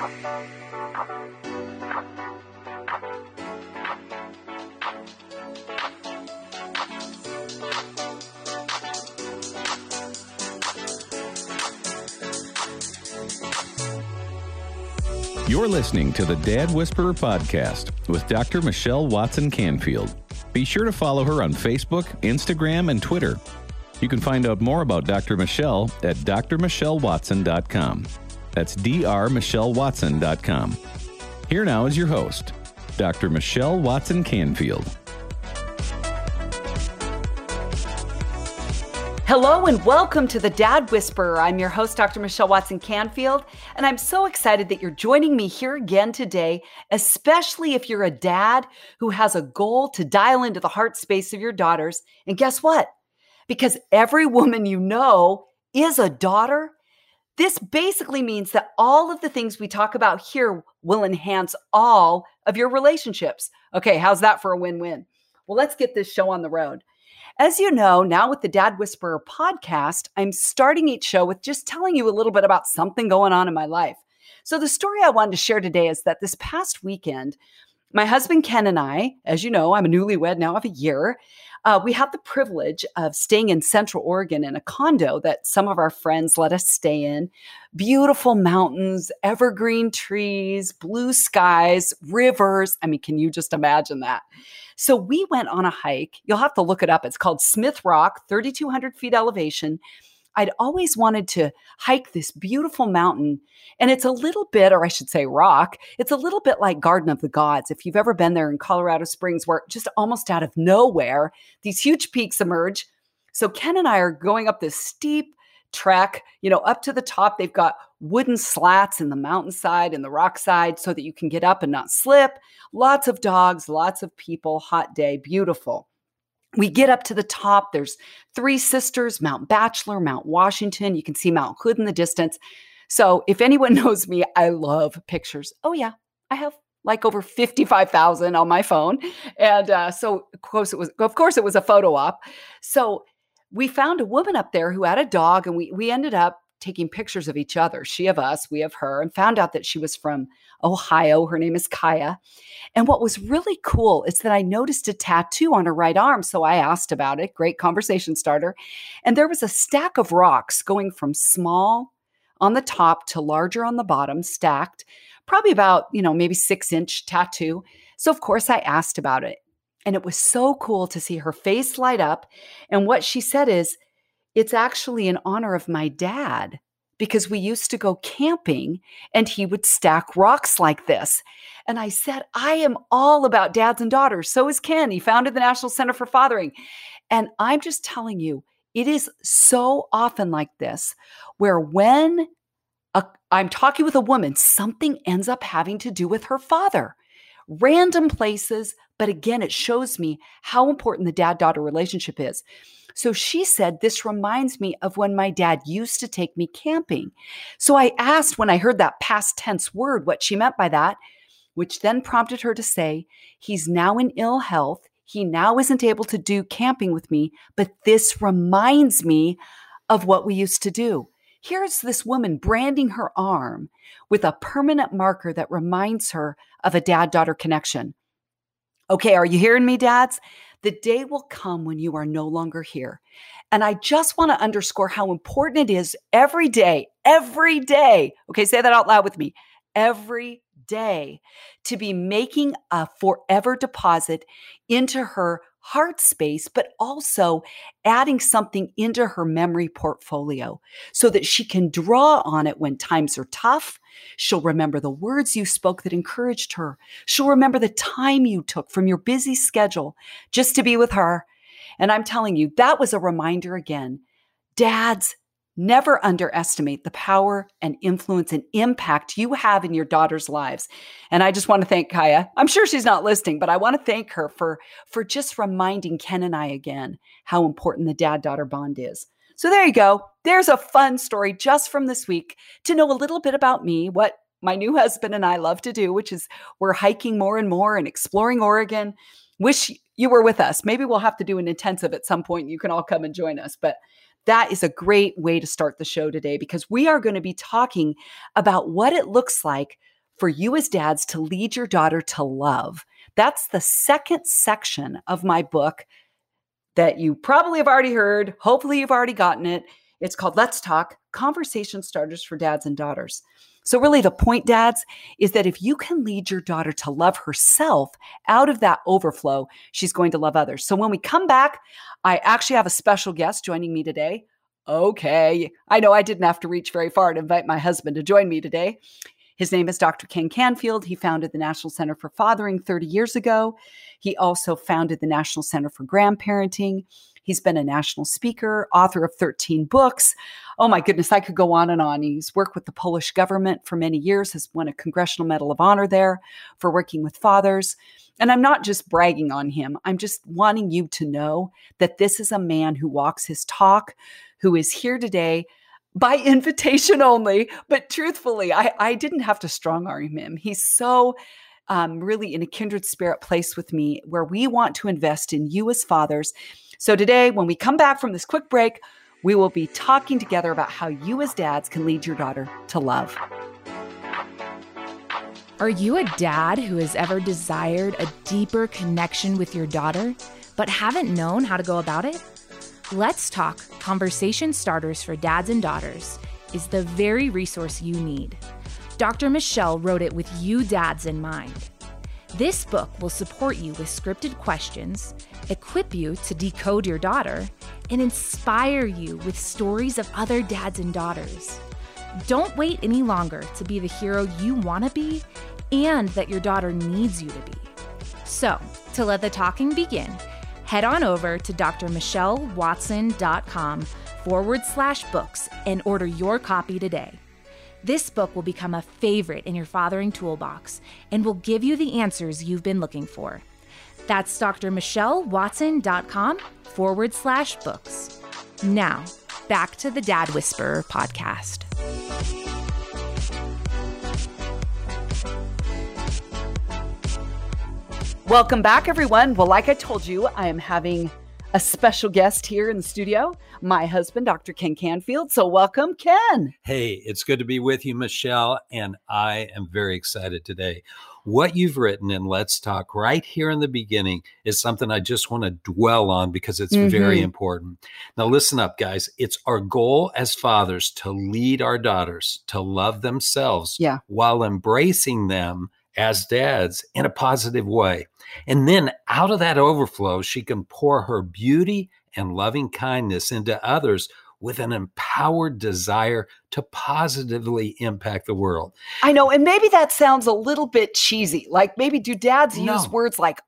You're listening to the Dad Whisperer podcast with Dr. Michelle Watson Canfield. Be sure to follow her on Facebook, Instagram, and Twitter. You can find out more about Dr. Michelle at drmichellewatson.com. That's drmichellewatson.com. Here now is your host, Dr. Michelle Watson Canfield. Hello and welcome to the Dad Whisperer. I'm your host, Dr. Michelle Watson Canfield, and I'm so excited that you're joining me here again today, especially if you're a dad who has a goal to dial into the heart space of your daughters. And guess what? Because every woman you know is a daughter. This basically means that all of the things we talk about here will enhance all of your relationships. Okay, how's that for a win win? Well, let's get this show on the road. As you know, now with the Dad Whisperer podcast, I'm starting each show with just telling you a little bit about something going on in my life. So, the story I wanted to share today is that this past weekend, my husband Ken and I, as you know, I'm a newlywed now of a year. Uh, we had the privilege of staying in Central Oregon in a condo that some of our friends let us stay in. Beautiful mountains, evergreen trees, blue skies, rivers. I mean, can you just imagine that? So we went on a hike. You'll have to look it up. It's called Smith Rock, 3,200 feet elevation. I'd always wanted to hike this beautiful mountain. And it's a little bit, or I should say, rock. It's a little bit like Garden of the Gods. If you've ever been there in Colorado Springs, where just almost out of nowhere, these huge peaks emerge. So Ken and I are going up this steep trek, you know, up to the top. They've got wooden slats in the mountainside and the rock side so that you can get up and not slip. Lots of dogs, lots of people, hot day, beautiful we get up to the top. There's three sisters Mount Bachelor, Mount Washington. You can see Mount Hood in the distance. So if anyone knows me, I love pictures. Oh, yeah, I have like over 55,000 on my phone. And uh, so of course it was of course it was a photo op. So we found a woman up there who had a dog and we we ended up taking pictures of each other. She of us, we of her, and found out that she was from Ohio. Her name is Kaya. And what was really cool is that I noticed a tattoo on her right arm. So I asked about it. Great conversation starter. And there was a stack of rocks going from small on the top to larger on the bottom, stacked, probably about, you know, maybe six inch tattoo. So, of course, I asked about it. And it was so cool to see her face light up. And what she said is, it's actually in honor of my dad because we used to go camping and he would stack rocks like this. And I said, I am all about dads and daughters. So is Ken. He founded the National Center for Fathering. And I'm just telling you, it is so often like this where when I'm talking with a woman, something ends up having to do with her father. Random places, but again, it shows me how important the dad daughter relationship is. So she said, This reminds me of when my dad used to take me camping. So I asked when I heard that past tense word what she meant by that, which then prompted her to say, He's now in ill health. He now isn't able to do camping with me, but this reminds me of what we used to do. Here's this woman branding her arm with a permanent marker that reminds her of a dad daughter connection. Okay, are you hearing me, dads? The day will come when you are no longer here. And I just want to underscore how important it is every day, every day. Okay, say that out loud with me. Every day to be making a forever deposit into her heart space, but also adding something into her memory portfolio so that she can draw on it when times are tough. She'll remember the words you spoke that encouraged her. She'll remember the time you took from your busy schedule just to be with her. And I'm telling you, that was a reminder again. Dads, Never underestimate the power and influence and impact you have in your daughter's lives. And I just want to thank Kaya. I'm sure she's not listening, but I want to thank her for, for just reminding Ken and I again how important the dad daughter bond is. So there you go. There's a fun story just from this week to know a little bit about me, what my new husband and I love to do, which is we're hiking more and more and exploring Oregon. Wish you were with us. Maybe we'll have to do an intensive at some point. You can all come and join us. But that is a great way to start the show today because we are going to be talking about what it looks like for you as dads to lead your daughter to love. That's the second section of my book that you probably have already heard. Hopefully, you've already gotten it. It's called Let's Talk Conversation Starters for Dads and Daughters. So, really, the point, dads, is that if you can lead your daughter to love herself out of that overflow, she's going to love others. So, when we come back, I actually have a special guest joining me today. Okay, I know I didn't have to reach very far to invite my husband to join me today. His name is Dr. Ken Canfield. He founded the National Center for Fathering 30 years ago. He also founded the National Center for Grandparenting. He's been a national speaker, author of 13 books. Oh my goodness, I could go on and on. He's worked with the Polish government for many years, has won a Congressional Medal of Honor there for working with fathers. And I'm not just bragging on him, I'm just wanting you to know that this is a man who walks his talk, who is here today by invitation only. But truthfully, I, I didn't have to strong arm him. He's so um, really in a kindred spirit place with me where we want to invest in you as fathers. So today, when we come back from this quick break, we will be talking together about how you as dads can lead your daughter to love. Are you a dad who has ever desired a deeper connection with your daughter, but haven't known how to go about it? Let's Talk Conversation Starters for Dads and Daughters is the very resource you need. Dr. Michelle wrote it with you dads in mind. This book will support you with scripted questions, equip you to decode your daughter, and inspire you with stories of other dads and daughters. Don't wait any longer to be the hero you want to be and that your daughter needs you to be. So, to let the talking begin, head on over to drmichellewatson.com forward slash books and order your copy today. This book will become a favorite in your fathering toolbox and will give you the answers you've been looking for. That's drmichellewatson.com forward slash books. Now, back to the Dad Whisperer podcast. Welcome back, everyone. Well, like I told you, I am having a special guest here in the studio, my husband, Dr. Ken Canfield. So, welcome, Ken. Hey, it's good to be with you, Michelle, and I am very excited today. What you've written in Let's Talk right here in the beginning is something I just want to dwell on because it's mm-hmm. very important. Now, listen up, guys. It's our goal as fathers to lead our daughters to love themselves yeah. while embracing them as dads in a positive way. And then out of that overflow, she can pour her beauty and loving kindness into others with an empowered desire to positively impact the world. I know. And maybe that sounds a little bit cheesy. Like maybe do dads no. use words like,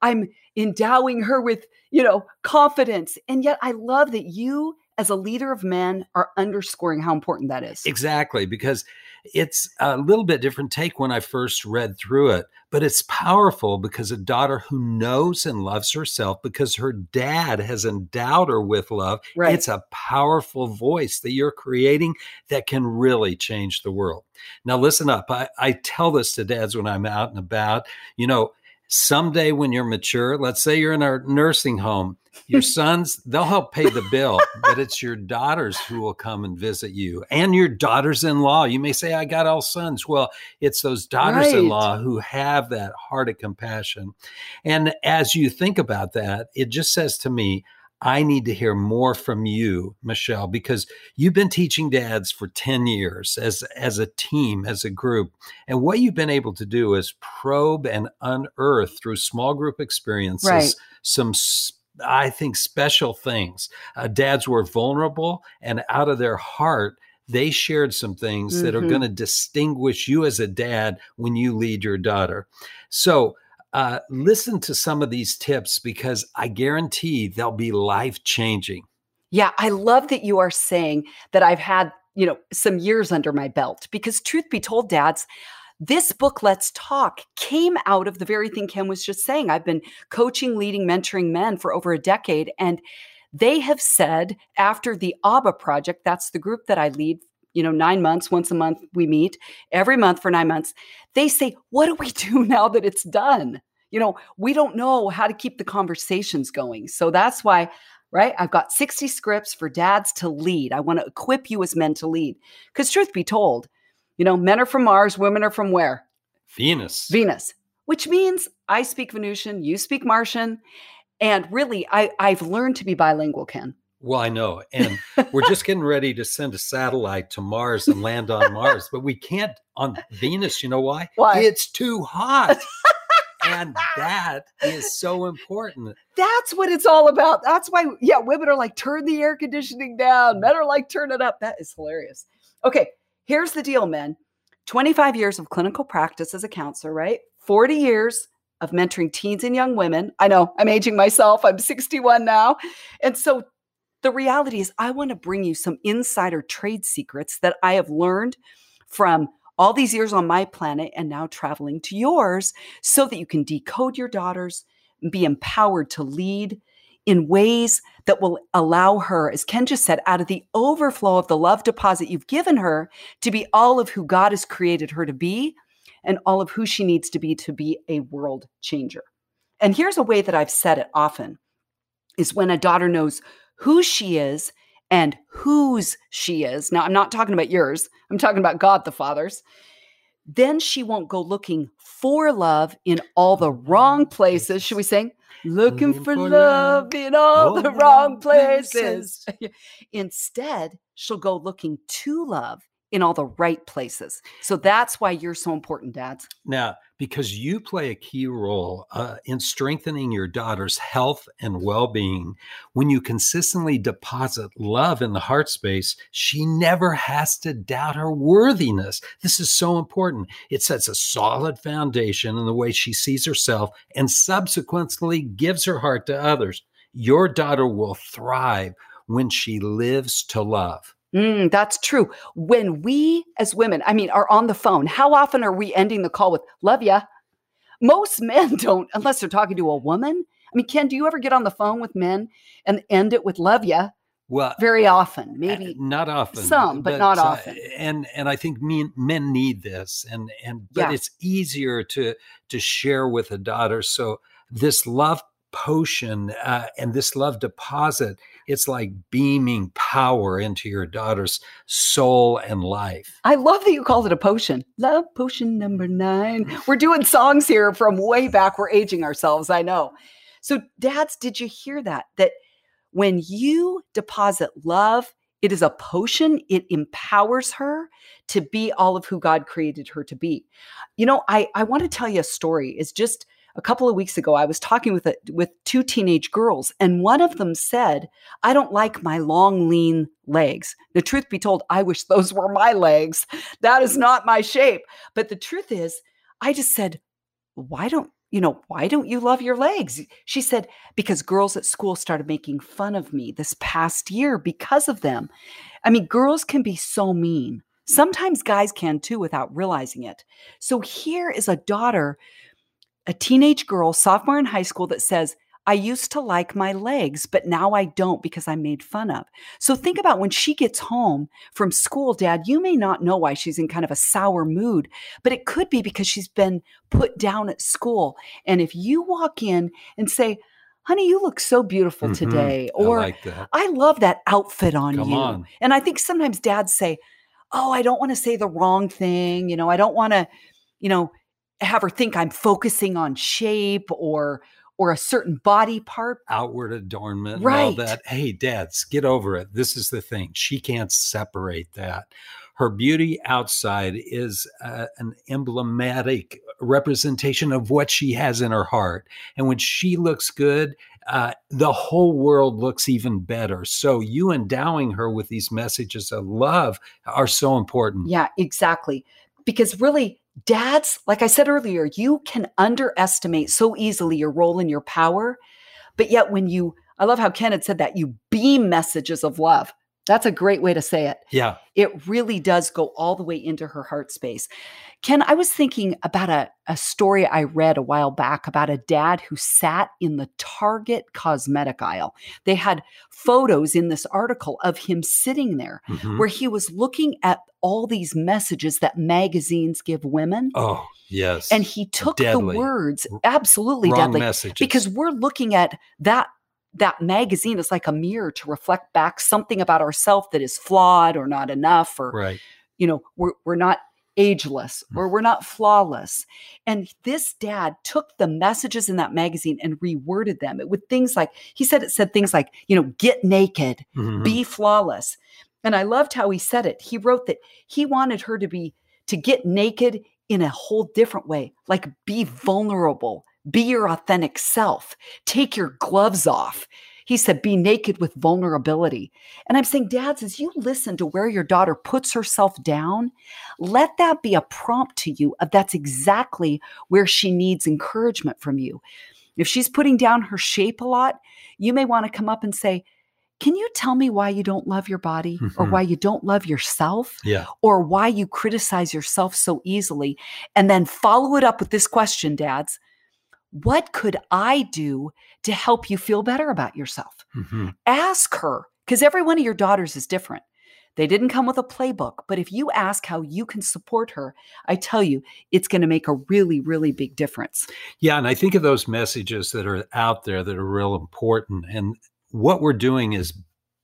I'm endowing her with, you know, confidence. And yet I love that you, as a leader of men, are underscoring how important that is. Exactly. Because it's a little bit different take when I first read through it, but it's powerful because a daughter who knows and loves herself because her dad has endowed her with love. Right. It's a powerful voice that you're creating that can really change the world. Now, listen up. I, I tell this to dads when I'm out and about. You know, someday when you're mature, let's say you're in a nursing home, your sons, they'll help pay the bill, but it's your daughters who will come and visit you and your daughters in law. You may say, I got all sons. Well, it's those daughters in law who have that heart of compassion. And as you think about that, it just says to me, I need to hear more from you, Michelle, because you've been teaching dads for 10 years as, as a team, as a group. And what you've been able to do is probe and unearth through small group experiences right. some I think special things. Uh, dads were vulnerable and out of their heart, they shared some things mm-hmm. that are mm-hmm. going to distinguish you as a dad when you lead your daughter. So, uh, listen to some of these tips because I guarantee they'll be life changing. Yeah, I love that you are saying that I've had, you know, some years under my belt because truth be told, dads, this book, Let's Talk, came out of the very thing Ken was just saying. I've been coaching, leading, mentoring men for over a decade. And they have said after the ABBA project, that's the group that I lead you know, nine months, once a month we meet every month for nine months. They say, What do we do now that it's done? You know, we don't know how to keep the conversations going. So that's why, right? I've got 60 scripts for dads to lead. I want to equip you as men to lead. Because, truth be told, you know, men are from Mars, women are from where? Venus. Venus, which means I speak Venusian, you speak Martian. And really, I, I've learned to be bilingual, Ken. Well, I know. And we're just getting ready to send a satellite to Mars and land on Mars, but we can't on Venus. You know why? Why? It's too hot. and that is so important. That's what it's all about. That's why, yeah, women are like, turn the air conditioning down. Men are like, turn it up. That is hilarious. Okay, here's the deal, men 25 years of clinical practice as a counselor, right? 40 years of mentoring teens and young women. I know I'm aging myself, I'm 61 now. And so the reality is, I want to bring you some insider trade secrets that I have learned from all these years on my planet and now traveling to yours so that you can decode your daughters, and be empowered to lead in ways that will allow her, as Ken just said, out of the overflow of the love deposit you've given her to be all of who God has created her to be and all of who she needs to be to be a world changer. And here's a way that I've said it often is when a daughter knows who she is and whose she is. Now, I'm not talking about yours, I'm talking about God the Father's. Then she won't go looking for love in all the wrong places. Should we sing? Looking, for, love, in all, the wrong places. Instead, she'll go looking to love in all the right places. So that's why you're so important, dads. Now, because you play a key role uh, in strengthening your daughter's health and well being, when you consistently deposit love in the heart space, she never has to doubt her worthiness. This is so important. It sets a solid foundation in the way she sees herself and subsequently gives her heart to others. Your daughter will thrive when she lives to love. Mm, that's true. When we as women, I mean, are on the phone, how often are we ending the call with love ya? Most men don't, unless they're talking to a woman. I mean, Ken, do you ever get on the phone with men and end it with love ya? Well, very often, maybe not often, some, but, but not uh, often. And and I think men men need this, and and but yeah. it's easier to to share with a daughter. So this love potion uh, and this love deposit it's like beaming power into your daughter's soul and life. I love that you called it a potion. Love potion number nine. We're doing songs here from way back. We're aging ourselves i know. So dads did you hear that? That when you deposit love it is a potion. It empowers her to be all of who god created her to be. You know i i want to tell you a story. It's just a couple of weeks ago i was talking with a, with two teenage girls and one of them said i don't like my long lean legs. The truth be told i wish those were my legs. That is not my shape. But the truth is i just said why don't you know why don't you love your legs? She said because girls at school started making fun of me this past year because of them. I mean girls can be so mean. Sometimes guys can too without realizing it. So here is a daughter a teenage girl, sophomore in high school, that says, I used to like my legs, but now I don't because I'm made fun of. So think about when she gets home from school, dad, you may not know why she's in kind of a sour mood, but it could be because she's been put down at school. And if you walk in and say, honey, you look so beautiful mm-hmm. today, or I, like I, love that outfit on Come you. On. And I think sometimes dads say, oh, I don't want to say the wrong thing. You know, I don't want to, you know, have her think I'm focusing on shape or or a certain body part. Outward adornment right. all that. Hey, dads, get over it. This is the thing. She can't separate that. Her beauty outside is uh, an emblematic representation of what she has in her heart. And when she looks good, uh, the whole world looks even better. So, you endowing her with these messages of love are so important. Yeah, exactly. Because really, dads, like I said earlier, you can underestimate so easily your role and your power. But yet, when you, I love how Ken had said that, you beam messages of love. That's a great way to say it. Yeah. It really does go all the way into her heart space. Ken, I was thinking about a, a story I read a while back about a dad who sat in the Target cosmetic aisle. They had photos in this article of him sitting there mm-hmm. where he was looking at all these messages that magazines give women. Oh, yes. And he took Deadly. the words, absolutely Wrong deadly. Messages. Because we're looking at that that magazine is like a mirror to reflect back something about ourselves that is flawed or not enough or right. you know we're, we're not ageless or we're not flawless. And this dad took the messages in that magazine and reworded them it, with things like, he said it said things like, you know, get naked, Mhm. be flawless. And I loved how he said it. He wrote that he wanted her to be, to get naked in a whole different way, like be vulnerable, be your authentic self, take your gloves off. He said, be naked with vulnerability. And I'm saying, dads, as you listen to where your daughter puts herself down, let that be a prompt to you of that's exactly where she needs encouragement from you. If she's putting down her shape a lot, you may want to come up and say, Can you tell me why you don't love your body or Mhm. why you don't love yourself? Yeah. or why you criticize yourself so easily. And then follow it up with this question, dads What could I do to help you feel better about yourself? Mhm. Ask her, because every one of your daughters is different. They didn't come with a playbook, but if you ask how you can support her, I tell you, it's going to make a really, really big difference. Yeah, and I think of those messages that are out there that are real important. And what we're doing is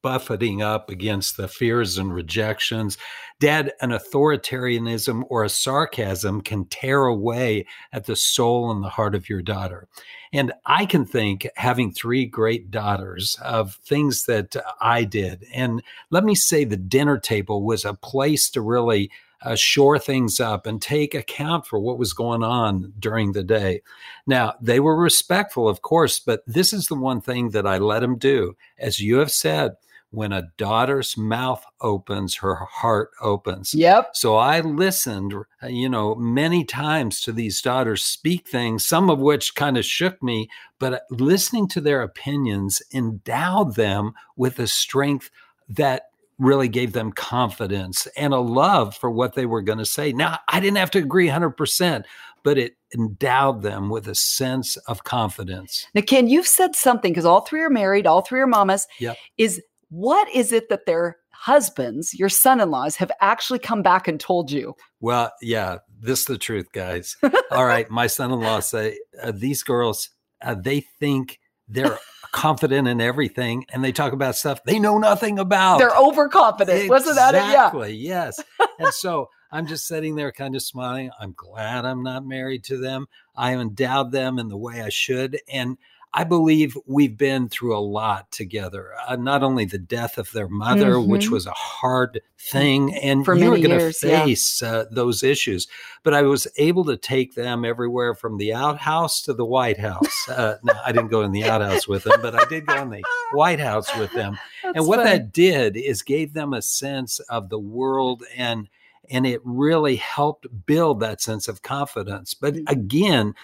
buffeting up against the fears and rejections. Dad, an authoritarianism or a sarcasm can tear away at the soul and the heart of your daughter. And I can think, having three great daughters, of things that I did. And let me say, the dinner table was a place to really uh, shore things up and take account for what was going on during the day. Now, they were respectful, of course, but this is the one thing that I let them do. As you have said, when a daughter's mouth opens, her heart opens. Yep. So I listened, uh, you know, many times to these daughters speak things, some of which kind of shook me, but listening to their opinions endowed them with a strength that really gave them confidence and a love for what they were going to say. Now, I didn't have to agree 100%, but it endowed them with a sense of confidence. Now, Ken, you've said something because all three are married, all three are mamas. Yep. Is what is it that their husbands, your son in laws, have actually come back and told you? Well, yeah, this is the truth, guys. All right, my son-in-law say uh, these girls uh, they think they're confident in everything, and they talk about stuff they know nothing about. They're overconfident. Wasn't that it? Yeah. Exactly. Yes. and so I'm just sitting there, kind of smiling. I'm glad I'm not married to them. I endowed them in the way I should, and I believe we've been through a lot together. Uh, not only the death of their mother, which Mhm. was a hard thing, and For you were many going to years, yeah. face uh, those issues, but I was able to take them everywhere from the outhouse to the White House. Uh, no, I didn't go in the outhouse with them, but I did go in the White House with them and what funny. that did is gave them a sense of the world and and it really helped build that sense of confidence but Mhm. again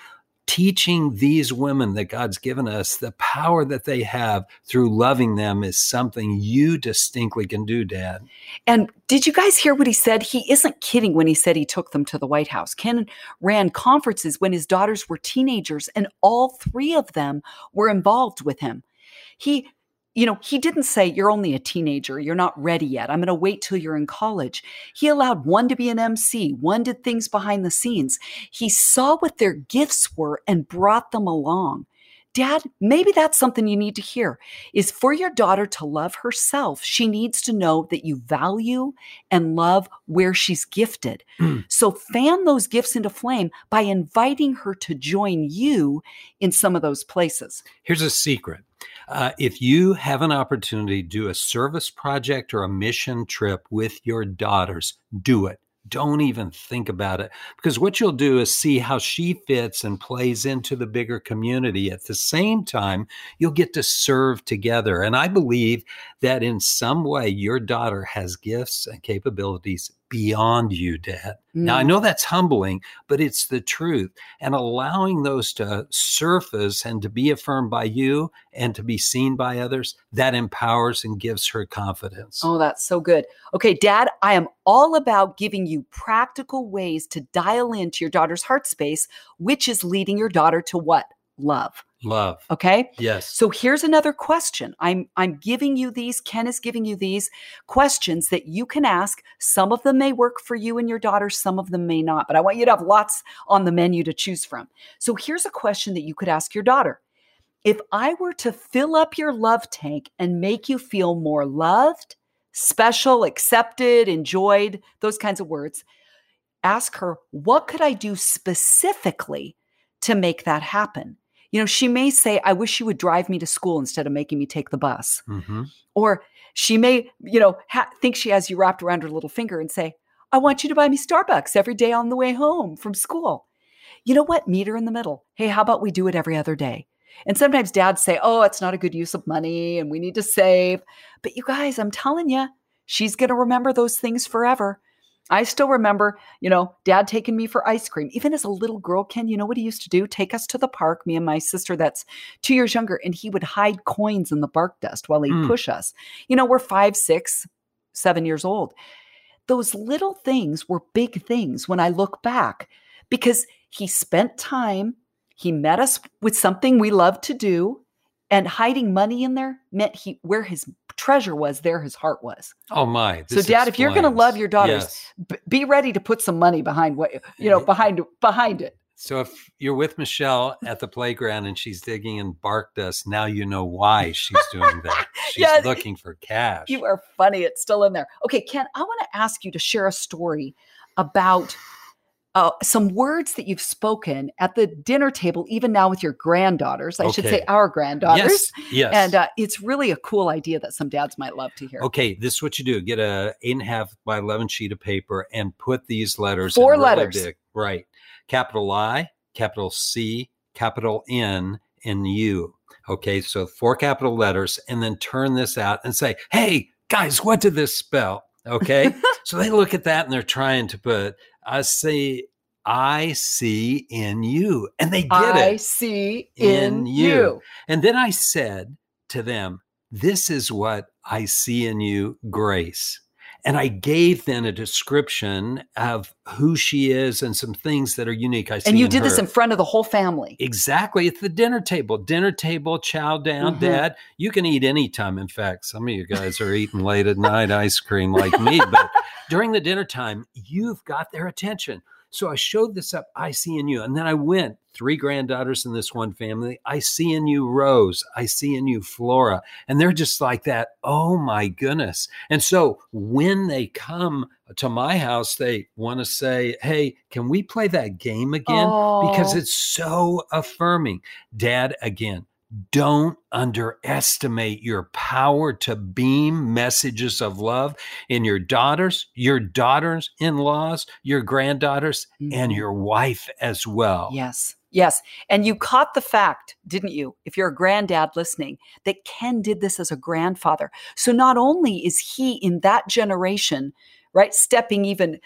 teaching these women that God's given us the power that they have through loving them is something you distinctly can do dad And did you guys hear what he said? He isn't kidding when he said he took them to the White House. Ken ran conferences when his daughters were teenagers, and all three of them were involved with him. He, you know, he didn't say, You're only a teenager. You're not ready yet. I'm going to wait till you're in college. He allowed one to be an MC, one did things behind the scenes. He saw what their gifts were and brought them along. Dad, maybe that's something you need to hear is for your daughter to love herself, she needs to know that you value and love where she's gifted. Mm. so fan those gifts into flame by inviting her to join you in some of those places. Here's a secret. Uh, if you have an opportunity to do a service project or a mission trip with your daughters, do it. Don't even think about it because what you'll do is see how she fits and plays into the bigger community. At the same time, you'll get to serve together. And I believe that in some way, your daughter has gifts and capabilities beyond you, Dad. Now, I Mm. know that's humbling, but it's the truth. And allowing those to surface and to be affirmed by you and to be seen by others, that empowers and gives her confidence. Oh, that's so good. Okay, Dad, I am all about giving you practical ways to dial into your daughter's heart space, which is leading your daughter to what? Love. Love. Okay. Yes. So here's another question. I'm I'm giving you these, Ken is giving you these questions that you can ask. Some of them may work for you and your daughter, some of them may not, but I want you to have lots on the menu to choose from. So here's a question that you could ask your daughter. If I were to fill up your love tank and make you feel more loved, special, accepted, enjoyed, those kinds of words, ask her, what could I do specifically to make that happen? You know, she may say, I wish you would drive me to school instead of making me take the bus. hmm Or she may, you know, ha- think she has you wrapped around her little finger and say, I want you to buy me Starbucks every day on the way home from school. You know what? Meet her in the middle. Hey, how about we do it every other day? And sometimes dads say, oh, it's not a good use of money and we need to save. But you guys, I'm telling you, she's going to remember those things forever. I still remember, you know, dad taking me for ice cream. Even as a little girl, Ken, you know what he used to do? Take us to the park, me and my sister that's two years younger, and he would hide coins in the bark dust while he'd Mm. push us. You know, we're five, six, seven years old. Those little things were big things when I look back because he spent time, he met us with something we love to do, and hiding money in there meant he where his treasure was, there his heart was. Oh my! So, Dad, if you're gonna love your daughters, Yes. B- be ready to put some money behind what you know behind behind it. So if you're with Michelle at the playground and she's digging in bark dust, now you know why she's doing that. She's Yes. looking for cash. You are funny. It's still in there. Okay, Ken, I want to ask you to share a story about uh, some words that you've spoken at the dinner table, even now with your granddaughters. I should say our granddaughters. yes, yes. And uh, it's really a cool idea that some dads might love to hear. okay, this is what you do: get a eight and a half by eleven sheet of paper and put these letters. Four in really letters. big. right? Capital I, capital C, capital N, and U. Okay, so four capital letters, and then turn this out and say, "Hey guys, what did this spell?" Okay, so they look at that and they're trying to put I see I see in you. And they get I it. I see In in you. you. And then I said to them, This is what I see in you, Grace. And I gave then a description of who she is and some things that are unique. I see And you did this in front of the whole family. Exactly. At the dinner table. Dinner table, chow down, Mhm. dad. You can eat anytime. In fact, some of you guys are eating late at night ice cream like me. But during the dinner time, you've got their attention. So I showed this up. I see in you. And then I went, three granddaughters in this one family. I see in you Rose. I see in you Flora. And they're just like that. Oh my goodness. And so when they come to my house, they want to say, Hey, can we play that game again? because it's so affirming. Dad, again, don't underestimate your power to beam messages of love in your daughters, your daughters in laws, your granddaughters, and Mhm. your wife as well. Yes. Yes. And you caught the fact, didn't you? If you're a granddad listening, that Ken did this as a grandfather. So not only is he in that generation, right, stepping even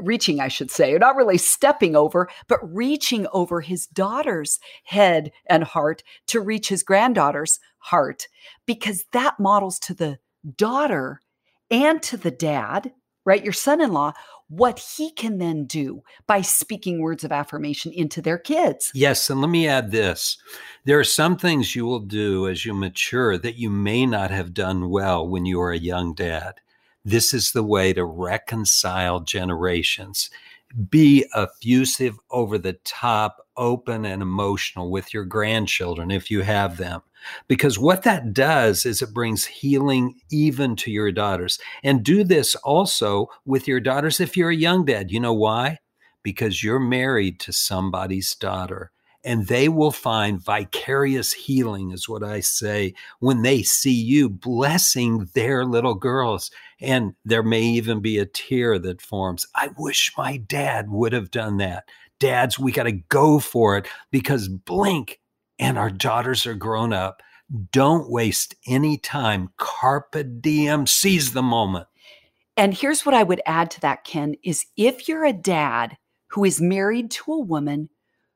reaching, I should say, not really stepping over, but reaching over his daughter's head and heart to reach his granddaughter's heart, because that models to the daughter and to the dad, right, your son in law, what he can then do by speaking words of affirmation into their kids. Yes, and let me add this. There are some things you will do as you mature that you may not have done well when you were a young dad. This is the way to reconcile generations. Be effusive, over the top, open, and emotional with your grandchildren if you have them. Because what that does is it brings healing even to your daughters. And do this also with your daughters if you're a young dad. You know why? Because you're married to somebody's daughter and they will find vicarious healing, is what I say, when they see you blessing their little girls. And there may even be a tear that forms. I wish my dad would have done that. Dads, we got to go for it because blink and our daughters are grown up. Don't waste any time. Carpe diem, seize the moment. And here's what I would add to that, Ken, is if you're a dad who is married to a woman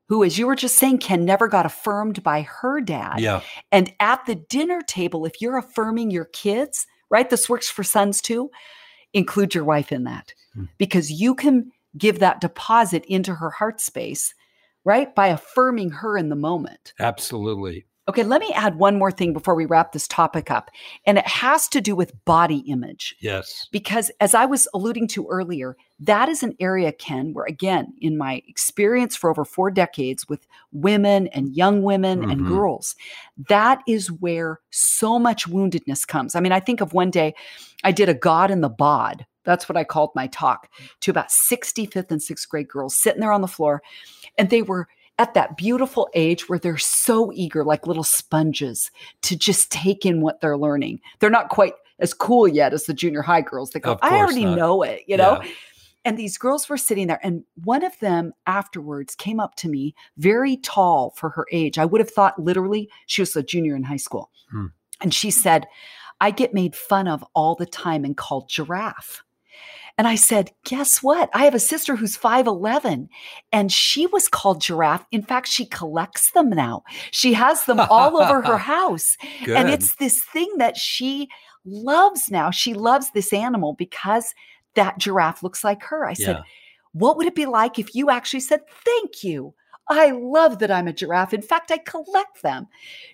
who, as you were just saying, Ken, never got affirmed by her dad. Yeah. And at the dinner table, if you're affirming your kids, right? This works for sons too. Include your wife in that Hmm. because you can give that deposit into her heart space, right? By affirming her in the moment. Absolutely. Okay, let me add one more thing before we wrap this topic up. And it has to do with body image. Yes. Because as I was alluding to earlier, that is an area, Ken, where again, in my experience for over four decades with women and young women and Mhm. girls, that is where so much woundedness comes. I mean, I think of one day I did a God in the bod That's what I called my talk to about 65th and sixth grade girls sitting there on the floor. And they were at that beautiful age where they're so eager, like little sponges, to just take in what they're learning. They're not quite as cool yet as the junior high girls. They go, I already not. know it, you know? Yeah. And these girls were sitting there, and one of them afterwards came up to me, very tall for her age. I would have thought literally she was a junior in high school. Hmm. And she said, I get made fun of all the time and called giraffe. And I said, Guess what? I have a sister who's 5'11 and she was called giraffe. In fact, she collects them now. She has them all over her house. Good. And it's this thing that she loves now. She loves this animal because that giraffe looks like her. I said, Yeah. What would it be like if you actually said, Thank you? I love that I'm a giraffe. In fact, I collect them.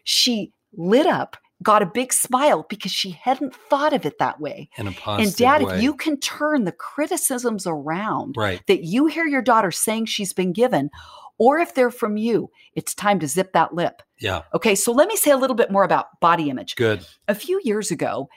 She lit up, got a big smile because she hadn't thought of it that way. in a positive And dad, way. if you can turn the criticisms around right. that you hear your daughter saying she's been given, or if they're from you, it's time to zip that lip. Yeah. Okay, so let me say a little bit more about body image. Good. A few years ago,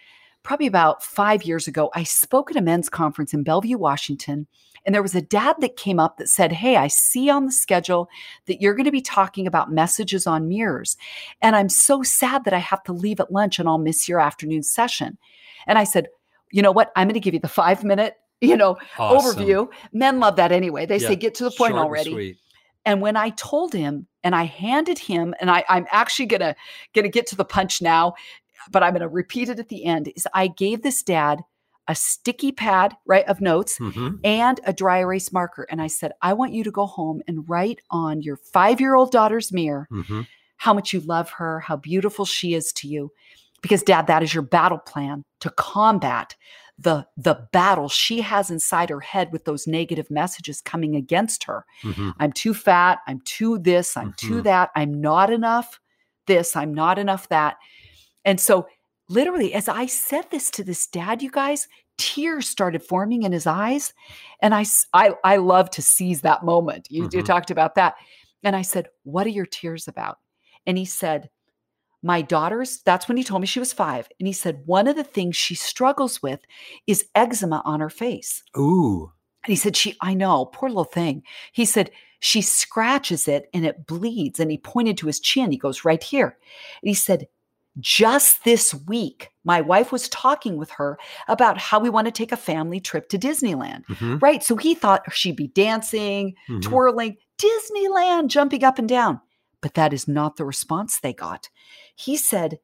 probably about five years ago, I spoke at a men's conference in Bellevue, Washington. And there was a dad that came up that said, Hey, I see on the schedule that you're going to be talking about messages on mirrors. And I'm so sad that I have to leave at lunch and I'll miss your afternoon session. And I said, You know what? I'm going to give you the five minute, you know, Awesome. overview. Men love that anyway. They Yeah, say, Get to the point Short and already. sweet. And when I told him and I handed him, and I, I'm actually gonna gonna get to the punch now, but I'm gonna repeat it at the end, is I gave this dad a sticky pad, right, of notes Mhm. and a dry erase marker. And I said, I want you to go home and write on your five-year-old daughter's mirror Mhm. how much you love her, how beautiful she is to you. Because dad, that is your battle plan to combat the the battle she has inside her head with those negative messages coming against her. Mhm. I'm too fat, I'm too this, I'm too Mhm. that, I'm not enough this, I'm not enough that. And so literally as I said this to this dad, you guys, tears started forming in his eyes and I, I, I love to seize that moment. You, you Mhm. talked about that. And I said, "What are your tears about?" And he said, my daughter's, that's when he told me she was five. And he said, one of the things she struggles with is eczema on her face. Ooh. And he said, She, I know, poor little thing. He said, She scratches it and it bleeds. And he pointed to his chin. He goes, Right here. And he said, Just this week, my wife was talking with her about how we want to take a family trip to Disneyland. Mhm. Right. So he thought she'd be dancing, Mhm. twirling, Disneyland, jumping up and down. But that is not the response they got. He said,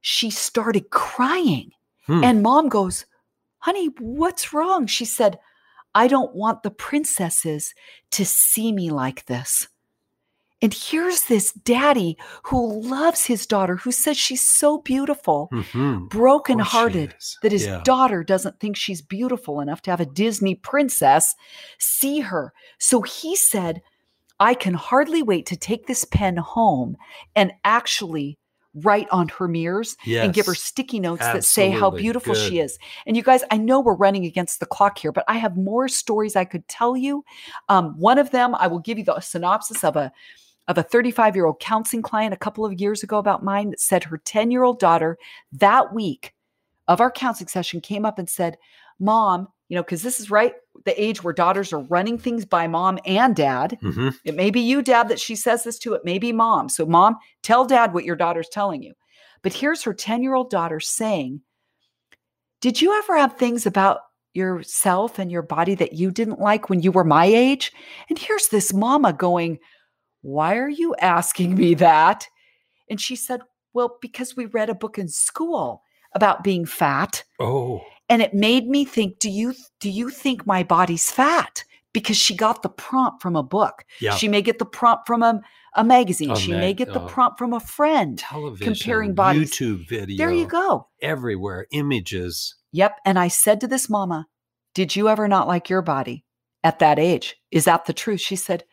She started crying. Hmm. And mom goes, Honey, what's wrong? She said, I don't want the princesses to see me like this. And here's this daddy who loves his daughter, who says she's so beautiful, Mhm. brokenhearted is. that his Yeah. daughter doesn't think she's beautiful enough to have a Disney princess see her. So he said, I can hardly wait to take this pen home and actually write on her mirrors and give her sticky notes that say how Absolutely. beautiful she is. And you guys, I know we're running against the clock here, but I have more stories I could tell you. Um, one of them, I will give you the synopsis of a of a 35 year old counseling client a couple of years ago about mine that said her 10 year old daughter that week of our counseling session came up and said, Mom, you know, because this is right the age where daughters are running things by mom and dad. Mhm. It may be you, dad, that she says this to. It may be mom. So, mom, tell dad what your daughter's telling you. But here's her 10 year old daughter saying, Did you ever have things about yourself and your body that you didn't like when you were my age? And here's this mama going, Why are you asking me that? And she said, Well, because we read a book in school about being fat Oh. and it made me think do you do you think my body's fat because she got the prompt from a book Yeah. she may get the prompt from a, a magazine A she mag- may get the oh. prompt from a friend Television. comparing bodies. YouTube video. there you go Everywhere. Images. yep and i said to this mama did you ever not like your body at that age is that the truth she said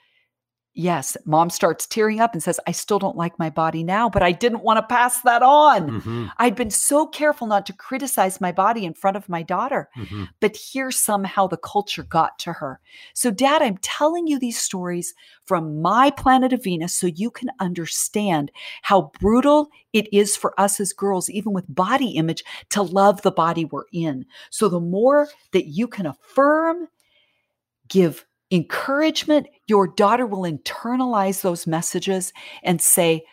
Yes, mom starts tearing up and says, I still don't like my body now, but I didn't want to pass that on. Mhm, I'd been so careful not to criticize my body in front of my daughter. mhm. But here somehow the culture got to her. So, Dad, I'm telling you these stories from my planet of Venus so you can understand how brutal it is for us as girls, even with body image, to love the body we're in. So, the more that you can affirm, give encouragement, your daughter will internalize those messages and say,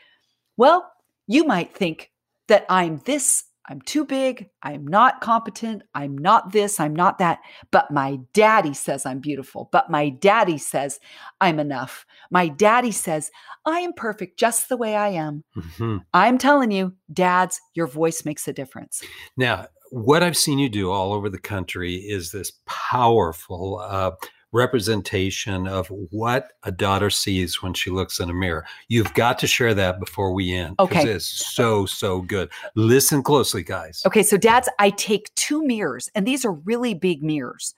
Well, you might think that I'm this, I'm too big, I'm not competent, I'm not this, I'm not that, but my daddy says I'm beautiful, but my daddy says I'm enough. My daddy says I am perfect just the way I am. Mhm. I'm telling you, dads, your voice makes a difference. Now, what I've seen you do all over the country is this powerful uh, representation of what a daughter sees when she looks in a mirror. You've got to share that before we end. Okay. It's so, so good. Listen closely, guys. Okay, so dads, I take two mirrors, and these are really big mirrors,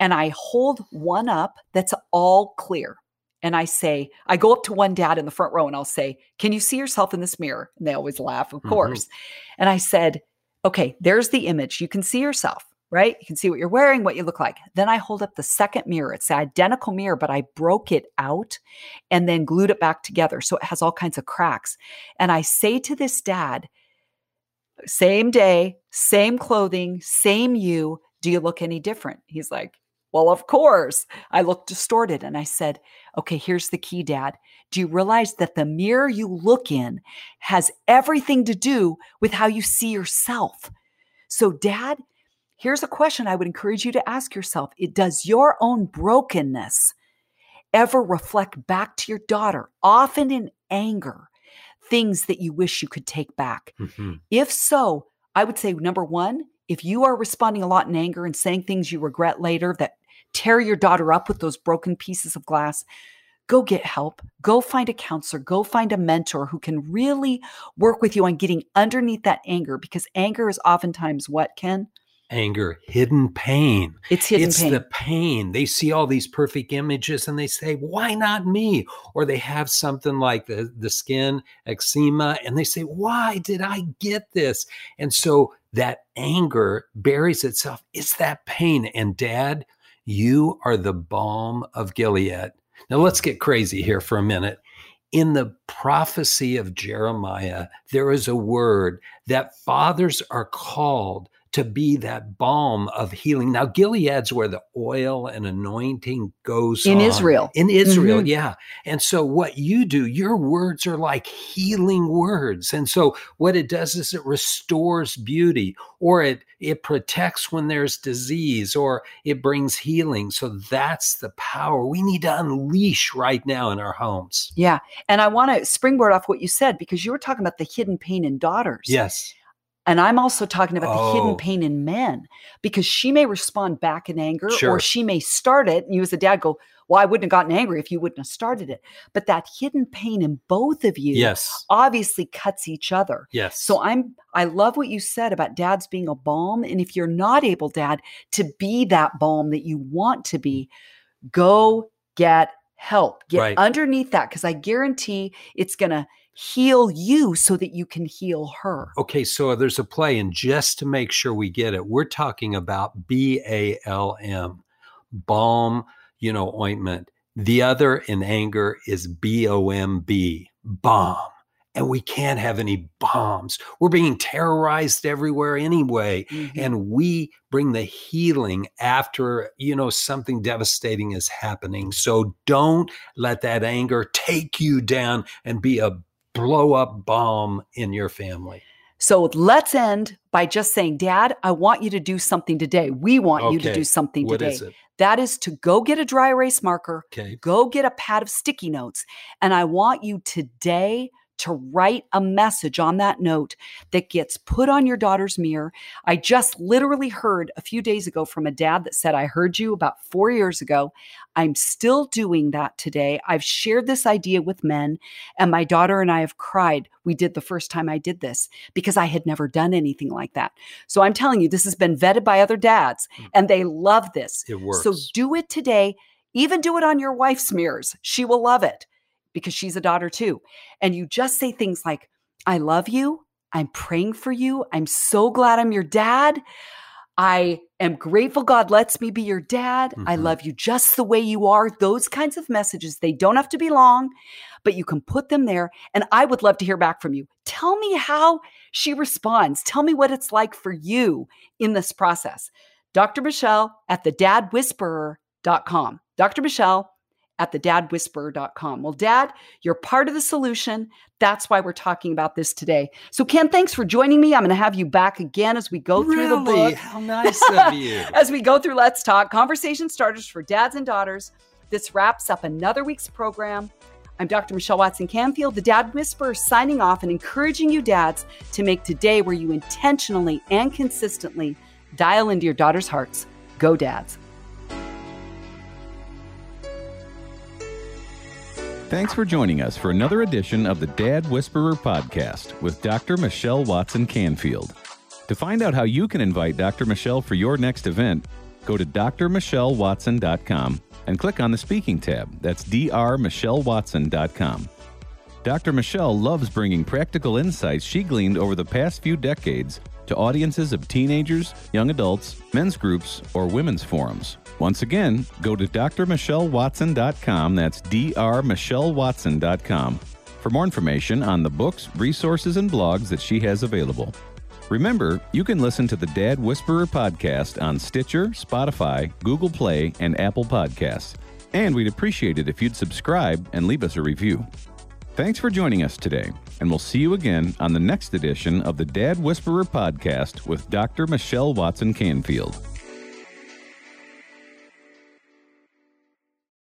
and I hold one up that's all clear. And I say, I go up to one dad in the front row and I'll say, Can you see yourself in this mirror? And they always laugh, of Mhm. course. And I said, Okay, there's the image. You can see yourself, right? You can see what you're wearing, what you look like. Then I hold up the second mirror. It's the identical mirror, but I broke it out and then glued it back together. So it has all kinds of cracks. And I say to this dad, same day, same clothing, same you. Do you look any different? He's like, Well, of course. I look distorted. And I said, Okay, here's the key, Dad. Do you realize that the mirror you look in has everything to do with how you see yourself? So, Dad, here's a question I would encourage you to ask yourself it, Does your own brokenness ever reflect back to your daughter, often in anger, things that you wish you could take back? Mhm. If so, I would say number one, if you are responding a lot in anger and saying things you regret later that tear your daughter up with those broken pieces of glass, go get help. Go find a counselor. Go find a mentor who can really work with you on getting underneath that anger because anger is oftentimes what, Ken? Anger, hidden pain. It's hidden it's pain. the pain. They see all these perfect images and they say, why not me? Or they have something like the, the skin eczema and they say, why did I get this? And so that anger buries itself. It's that pain. And dad, you are the balm of Gilead. Now let's get crazy here for a minute. In the prophecy of Jeremiah, there is a word that fathers are called to be that balm of healing. Now, Gilead's where the oil and anointing goes In on. Israel. In Israel, Mhm. yeah. And so, what you do, your words are like healing words. And so, what it does is it restores beauty, or it it protects when there's disease, or it brings healing. So that's the power we need to unleash right now in our homes. yeah. And I want to springboard off what you said because you were talking about the hidden pain in daughters. Yes. And I'm also talking about the hidden Oh. pain in men because she may respond back in anger Sure. or she may start it. And you, as a dad, go, Well, I wouldn't have gotten angry if you wouldn't have started it. But that hidden pain in both of you Yes. obviously cuts each other. Yes. So I'm I love what you said about dads being a balm. And if you're not able, dad, to be that balm that you want to be, go get help. Get Right. underneath that because I guarantee it's gonna heal you so that you can heal her. Okay, so there's a play, and just to make sure we get it, we're talking about B A L M, balm, you know, ointment. The other in anger is B O M B, bomb. And we can't have any bombs. We're being terrorized everywhere anyway. Mhm. And we bring the healing after, you know, something devastating is happening. So don't let that anger take you down and be a blow up bomb in your family. So let's end by just saying, Dad, I want you to do something today. We want you to do something What today. is it? That is to go get a dry erase marker, Okay. go get a pad of sticky notes, and I want you today to write a message on that note that gets put on your daughter's mirror. I just literally heard a few days ago from a dad that said, I heard you about four years ago. I'm still doing that today. I've shared this idea with men, and my daughter and I have cried. We did the first time I did this because I had never done anything like that. So I'm telling you, this has been vetted by other dads, mm. and they love this. It works. So do it today. Even do it on your wife's mirrors. She will love it. Because she's a daughter too. And you just say things like, I love you. I'm praying for you. I'm so glad I'm your dad. I am grateful God lets me be your dad. Mm-hmm. I love you just the way you are. Those kinds of messages, they don't have to be long, but you can put them there. And I would love to hear back from you. Tell me how she responds. Tell me what it's like for you in this process. Dr. Michelle at thedadwhisperer.com. Dr. Michelle at thedadwhisperer.com. Well, Dad, you're part of the solution. That's why we're talking about this today. So, Ken, thanks for joining me. I'm going to have you back again as we go really? through the book. How nice of you. as we go through Let's Talk, conversation starters for dads and daughters. This wraps up another week's program. I'm Dr. Michelle Watson Canfield, the Dad Whisperer, signing off and encouraging you dads to make today where you intentionally and consistently dial into your daughter's hearts. Go, dads. Thanks for joining us for another edition of the Dad Whisperer podcast with Dr. Michelle Watson Canfield. To find out how you can invite Dr. Michelle for your next event, go to drmichellewatson.com and click on the speaking tab. That's drmichellewatson.com. Dr. Michelle loves bringing practical insights she gleaned over the past few decades to audiences of teenagers, young adults, men's groups, or women's forums. Once again, go to drmichellewatson.com. That's drmichellewatson.com for more information on the books, resources, and blogs that she has available. Remember, you can listen to the Dad Whisperer podcast on Stitcher, Spotify, Google Play, and Apple Podcasts. And we'd appreciate it if you'd subscribe and leave us a review. Thanks for joining us today, and we'll see you again on the next edition of the Dad Whisperer podcast with Dr. Michelle Watson Canfield.